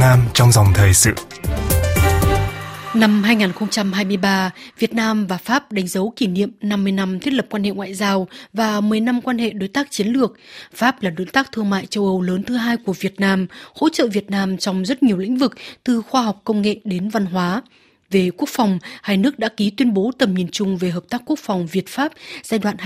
Nam trong dòng thời sự. Năm 2023, Việt Nam và Pháp đánh dấu kỷ niệm 50 năm thiết lập quan hệ ngoại giao và 10 năm quan hệ đối tác chiến lược. Pháp là đối tác thương mại châu Âu lớn thứ hai của Việt Nam, hỗ trợ Việt Nam trong rất nhiều lĩnh vực từ khoa học công nghệ đến văn hóa. Về quốc phòng, hai nước đã ký tuyên bố tầm nhìn chung về hợp tác quốc phòng Việt-Pháp giai đoạn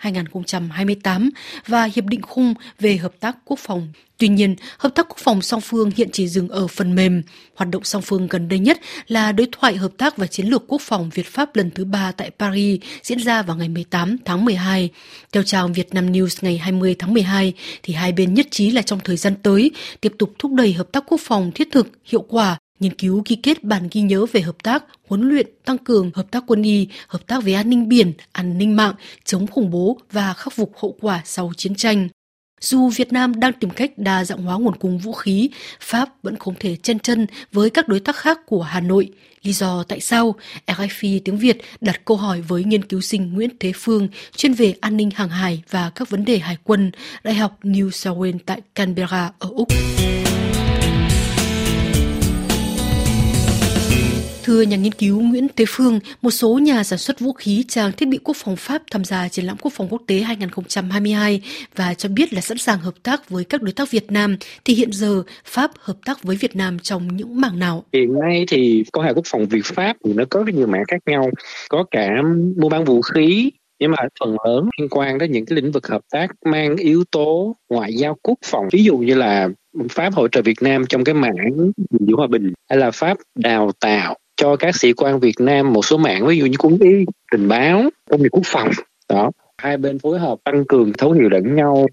2018-2028 và hiệp định khung về hợp tác quốc phòng. Tuy nhiên, hợp tác quốc phòng song phương hiện chỉ dừng ở phần mềm. Hoạt động song phương gần đây nhất là đối thoại hợp tác và chiến lược quốc phòng Việt-Pháp lần thứ ba tại Paris diễn ra vào ngày 18 tháng 12. Theo trang Việt Nam News ngày 20 tháng 12, thì hai bên nhất trí là trong thời gian tới tiếp tục thúc đẩy hợp tác quốc phòng thiết thực, hiệu quả nghiên cứu ký kết bản ghi nhớ về hợp tác, huấn luyện, tăng cường hợp tác quân y, hợp tác về an ninh biển, an ninh mạng, chống khủng bố và khắc phục hậu quả sau chiến tranh. Dù Việt Nam đang tìm cách đa dạng hóa nguồn cung vũ khí, Pháp vẫn không thể chen chân với các đối tác khác của Hà Nội. Lý do tại sao? RFI tiếng Việt đặt câu hỏi với nghiên cứu sinh Nguyễn Thế Phương, chuyên về an ninh hàng hải và các vấn đề hải quân, Đại học New South Wales tại Canberra ở Úc. Thưa nhà nghiên cứu Nguyễn Tế Phương, một số nhà sản xuất vũ khí trang thiết bị quốc phòng Pháp tham gia triển lãm quốc phòng quốc tế 2022 và cho biết là sẵn sàng hợp tác với các đối tác Việt Nam. Thì hiện giờ Pháp hợp tác với Việt Nam trong những mảng nào? Hiện nay thì quan hệ quốc phòng Việt Pháp thì nó có rất nhiều mảng khác nhau. Có cả mua bán vũ khí, nhưng mà phần lớn liên quan đến những cái lĩnh vực hợp tác mang yếu tố ngoại giao quốc phòng ví dụ như là Pháp hỗ trợ Việt Nam trong cái mảng giữ hòa bình hay là Pháp đào tạo cho các sĩ quan Việt Nam một số mạng ví dụ như quân y, tình báo, công nghiệp quốc phòng. Đó. Hai bên phối hợp tăng cường thấu hiểu lẫn nhau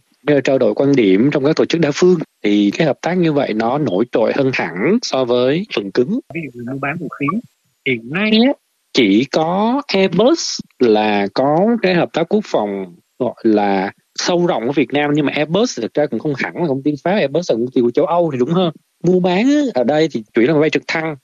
trao đổi quan điểm trong các tổ chức đa phương. Thì cái hợp tác như vậy nó nổi trội hơn hẳn so với phần cứng. Ví dụ như mua bán vũ khí hiện nay chỉ có Airbus là có cái hợp tác quốc phòng gọi là sâu rộng ở Việt Nam nhưng mà Airbus thực ra cũng không hẳn là công ty Pháp Airbus là công ty của châu Âu thì đúng hơn. Mua bán ở đây thì chủ yếu là máy bay trực thăng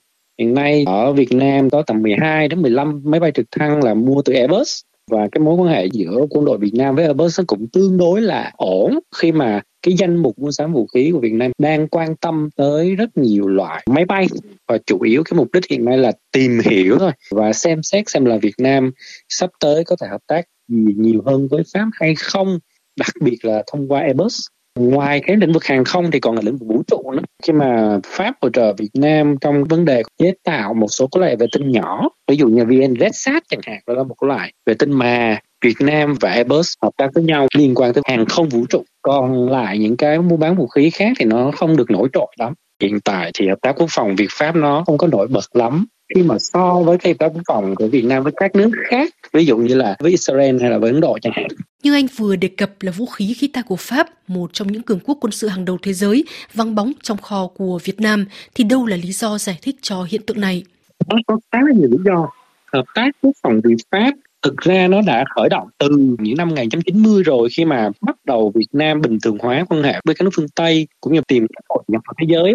Hiện nay ở Việt Nam có tầm 12 đến 15 máy bay trực thăng là mua từ Airbus. Và cái mối quan hệ giữa quân đội Việt Nam với Airbus cũng tương đối là ổn. Khi mà cái danh mục mua sắm vũ khí của Việt Nam đang quan tâm tới rất nhiều loại máy bay. Và chủ yếu cái mục đích hiện nay là tìm hiểu thôi. Và xem xét xem là Việt Nam sắp tới có thể hợp tác gì nhiều hơn với Pháp hay không. Đặc biệt là thông qua Airbus ngoài cái lĩnh vực hàng không thì còn là lĩnh vực vũ trụ nữa. Khi mà pháp hỗ trợ việt nam trong vấn đề chế tạo một số cái loại vệ tinh nhỏ, ví dụ như vn redsat chẳng hạn, đó là một cái loại vệ tinh mà Việt Nam và Airbus hợp tác với nhau liên quan tới hàng không vũ trụ. Còn lại những cái mua bán vũ khí khác thì nó không được nổi trội lắm. Hiện tại thì hợp tác quốc phòng Việt Pháp nó không có nổi bật lắm khi mà so với cái quốc phòng của Việt Nam với các nước khác ví dụ như là với Israel hay là với Ấn Độ chẳng hạn như anh vừa đề cập là vũ khí khí tài của Pháp, một trong những cường quốc quân sự hàng đầu thế giới, vắng bóng trong kho của Việt Nam, thì đâu là lý do giải thích cho hiện tượng này? Nó có khá là nhiều lý do. Hợp tác quốc phòng Việt Pháp thực ra nó đã khởi động từ những năm 1990 rồi khi mà bắt đầu Việt Nam bình thường hóa quan hệ với các nước phương Tây cũng như tìm hội nhập thế giới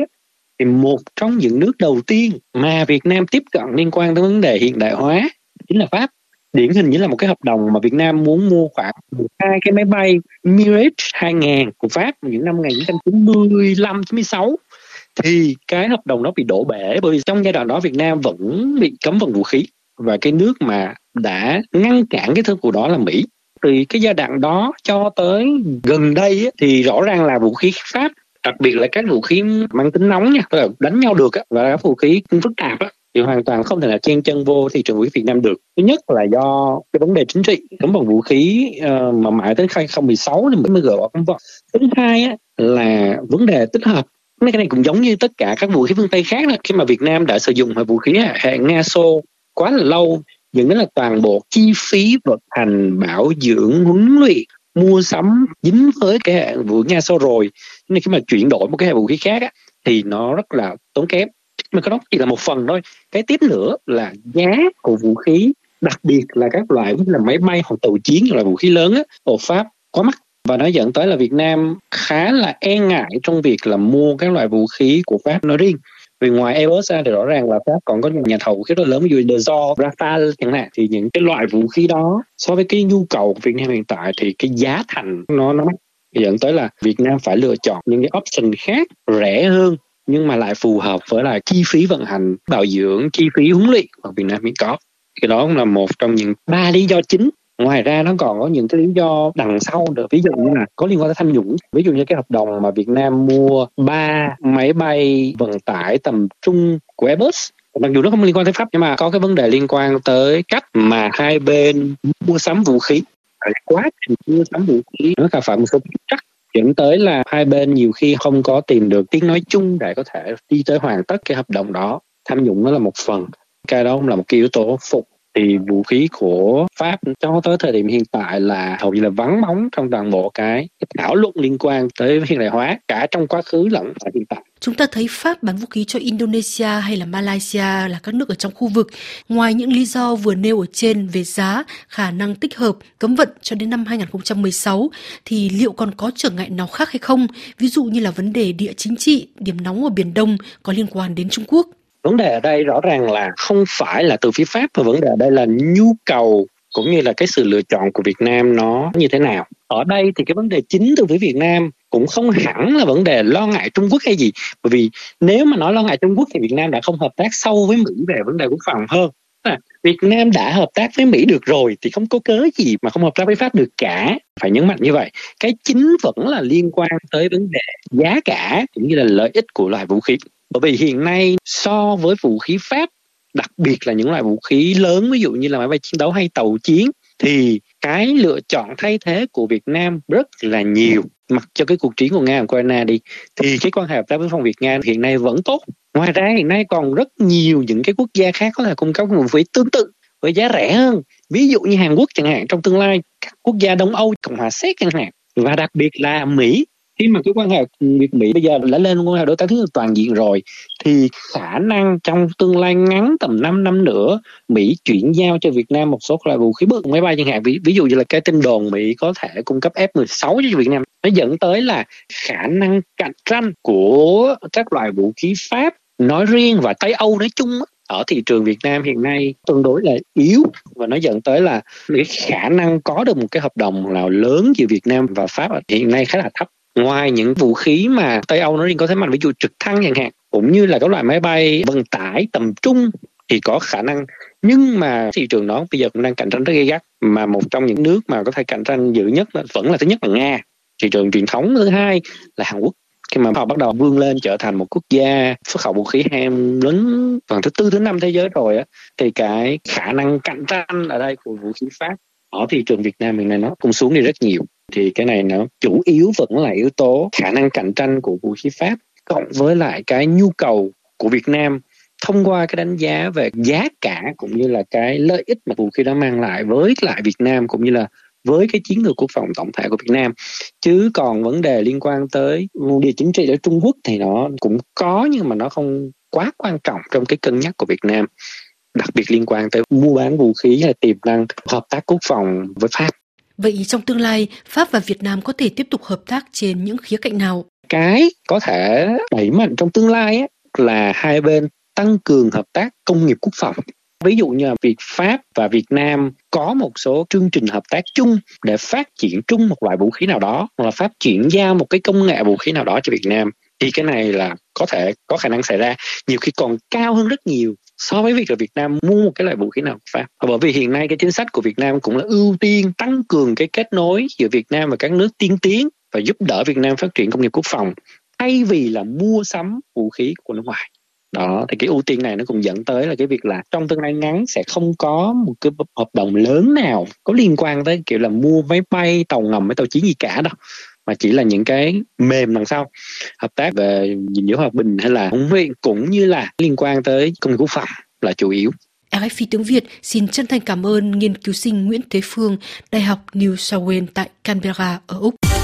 thì một trong những nước đầu tiên mà Việt Nam tiếp cận liên quan tới vấn đề hiện đại hóa chính là Pháp. Điển hình như là một cái hợp đồng mà Việt Nam muốn mua khoảng hai cái máy bay Mirage 2000 của Pháp những năm 1995 96 thì cái hợp đồng đó bị đổ bể bởi vì trong giai đoạn đó Việt Nam vẫn bị cấm vận vũ khí và cái nước mà đã ngăn cản cái thương vụ đó là Mỹ. Từ cái giai đoạn đó cho tới gần đây thì rõ ràng là vũ khí Pháp đặc biệt là các vũ khí mang tính nóng nha tức là đánh nhau được và các vũ khí phức tạp á thì hoàn toàn không thể là chen chân vô thị trường vũ khí Việt Nam được. Thứ nhất là do cái vấn đề chính trị, cấm vận vũ khí uh, mà mãi tới 2016 thì mới gỡ bỏ cấm vận. Thứ hai á, là vấn đề tích hợp mấy cái này cũng giống như tất cả các vũ khí phương Tây khác đó. khi mà Việt Nam đã sử dụng vũ khí hệ Nga Xô quá là lâu dẫn đến là toàn bộ chi phí vận hành bảo dưỡng huấn luyện mua sắm dính với cái hệ vũ Nga Xô rồi. Nên khi mà chuyển đổi một cái hệ vũ khí khác á, thì nó rất là tốn kém. Mà cái đó chỉ là một phần thôi. Cái tiếp nữa là giá của vũ khí đặc biệt là các loại như là máy bay hoặc tàu chiến loại vũ khí lớn á, ở Pháp quá mắc. Và nó dẫn tới là Việt Nam khá là e ngại trong việc là mua các loại vũ khí của Pháp nói riêng vì ngoài Airbus ra thì rõ ràng là Pháp còn có những nhà thầu vũ khí rất lớn như dụ Dassault, Rafale chẳng hạn. Thì những cái loại vũ khí đó so với cái nhu cầu của Việt Nam hiện tại thì cái giá thành nó nó mắc. Dẫn tới là Việt Nam phải lựa chọn những cái option khác rẻ hơn nhưng mà lại phù hợp với lại chi phí vận hành bảo dưỡng chi phí huấn luyện mà Việt Nam hiện có. Cái đó cũng là một trong những ba lý do chính ngoài ra nó còn có những cái lý do đằng sau nữa. Ví dụ như là có liên quan tới tham nhũng. Ví dụ như cái hợp đồng mà Việt Nam mua ba máy bay vận tải tầm trung của Airbus. Mặc dù nó không liên quan tới pháp, nhưng mà có cái vấn đề liên quan tới cách mà hai bên mua sắm vũ khí. Quá trình mua sắm vũ khí. Nó gặp phải một số trắc dẫn tới là hai bên nhiều khi không có tìm được tiếng nói chung để có thể đi tới hoàn tất cái hợp đồng đó. Tham nhũng nó là một phần. Cái đó cũng là một cái yếu tố phụ thì vũ khí của Pháp cho tới thời điểm hiện tại là hầu như là vắng bóng trong toàn bộ cái, cái thảo luận liên quan tới hiện đại hóa cả trong quá khứ lẫn tại hiện tại. Chúng ta thấy Pháp bán vũ khí cho Indonesia hay là Malaysia là các nước ở trong khu vực. Ngoài những lý do vừa nêu ở trên về giá, khả năng tích hợp, cấm vận cho đến năm 2016, thì liệu còn có trở ngại nào khác hay không? Ví dụ như là vấn đề địa chính trị, điểm nóng ở Biển Đông có liên quan đến Trung Quốc vấn đề ở đây rõ ràng là không phải là từ phía pháp mà vấn đề ở đây là nhu cầu cũng như là cái sự lựa chọn của Việt Nam nó như thế nào. Ở đây thì cái vấn đề chính từ phía Việt Nam cũng không hẳn là vấn đề lo ngại Trung Quốc hay gì. Bởi vì nếu mà nói lo ngại Trung Quốc thì Việt Nam đã không hợp tác sâu với Mỹ về vấn đề quốc phòng hơn. À, Việt Nam đã hợp tác với Mỹ được rồi thì không có cớ gì mà không hợp tác với Pháp được cả. Phải nhấn mạnh như vậy. Cái chính vẫn là liên quan tới vấn đề giá cả cũng như là lợi ích của loại vũ khí bởi vì hiện nay so với vũ khí Pháp, đặc biệt là những loại vũ khí lớn, ví dụ như là máy bay chiến đấu hay tàu chiến, thì cái lựa chọn thay thế của Việt Nam rất là nhiều. Mặc cho cái cuộc chiến của Nga và Ukraine đi, thì cái quan hệ hợp tác với phòng Việt Nga hiện nay vẫn tốt. Ngoài ra hiện nay còn rất nhiều những cái quốc gia khác có thể cung cấp vũ khí tương tự với giá rẻ hơn. Ví dụ như Hàn Quốc chẳng hạn, trong tương lai, các quốc gia Đông Âu, Cộng hòa Séc chẳng hạn, và đặc biệt là Mỹ khi mà cái quan hệ Việt Mỹ bây giờ đã lên quan hệ đối tác chiến lược toàn diện rồi thì khả năng trong tương lai ngắn tầm 5 năm nữa Mỹ chuyển giao cho Việt Nam một số loại vũ khí bước máy bay chẳng hạn. Ví, ví dụ như là cái tin đồn Mỹ có thể cung cấp F-16 cho Việt Nam nó dẫn tới là khả năng cạnh tranh của các loại vũ khí Pháp nói riêng và Tây Âu nói chung ở thị trường Việt Nam hiện nay tương đối là yếu và nó dẫn tới là cái khả năng có được một cái hợp đồng nào lớn giữa Việt Nam và Pháp hiện nay khá là thấp ngoài những vũ khí mà Tây Âu nó riêng có thế mạnh, ví dụ trực thăng chẳng hạn, cũng như là các loại máy bay vận tải tầm trung thì có khả năng. Nhưng mà thị trường đó bây giờ cũng đang cạnh tranh rất gay gắt, mà một trong những nước mà có thể cạnh tranh dữ nhất là, vẫn là thứ nhất là Nga. Thị trường truyền thống thứ hai là Hàn Quốc. Khi mà họ bắt đầu vươn lên trở thành một quốc gia xuất khẩu vũ khí ham lớn phần thứ tư, thứ năm thế giới rồi á, thì cái khả năng cạnh tranh ở đây của vũ khí pháp ở thị trường Việt Nam hiện nay nó cũng xuống đi rất nhiều thì cái này nó chủ yếu vẫn là yếu tố khả năng cạnh tranh của vũ khí Pháp cộng với lại cái nhu cầu của Việt Nam thông qua cái đánh giá về giá cả cũng như là cái lợi ích mà vũ khí đó mang lại với lại Việt Nam cũng như là với cái chiến lược quốc phòng tổng thể của Việt Nam. Chứ còn vấn đề liên quan tới địa chính trị ở Trung Quốc thì nó cũng có nhưng mà nó không quá quan trọng trong cái cân nhắc của Việt Nam, đặc biệt liên quan tới mua bán vũ khí hay tiềm năng hợp tác quốc phòng với Pháp. Vậy trong tương lai, Pháp và Việt Nam có thể tiếp tục hợp tác trên những khía cạnh nào? Cái có thể đẩy mạnh trong tương lai ấy, là hai bên tăng cường hợp tác công nghiệp quốc phòng. Ví dụ như là Việt Pháp và Việt Nam có một số chương trình hợp tác chung để phát triển chung một loại vũ khí nào đó hoặc là phát triển giao một cái công nghệ vũ khí nào đó cho Việt Nam thì cái này là có thể có khả năng xảy ra nhiều khi còn cao hơn rất nhiều so với việc là Việt Nam mua một cái loại vũ khí nào của Pháp. Bởi vì hiện nay cái chính sách của Việt Nam cũng là ưu tiên tăng cường cái kết nối giữa Việt Nam và các nước tiên tiến và giúp đỡ Việt Nam phát triển công nghiệp quốc phòng, thay vì là mua sắm vũ khí của nước ngoài đó, thì cái ưu tiên này nó cũng dẫn tới là cái việc là trong tương lai ngắn sẽ không có một cái hợp đồng lớn nào có liên quan tới kiểu là mua máy bay, tàu ngầm, máy tàu chiến gì cả đâu mà chỉ là những cái mềm đằng sau hợp tác về gìn giữ hòa bình hay là huấn luyện cũng như là liên quan tới công nghiệp quốc phòng là chủ yếu RFI tiếng Việt xin chân thành cảm ơn nghiên cứu sinh Nguyễn Thế Phương, Đại học New South Wales tại Canberra ở Úc.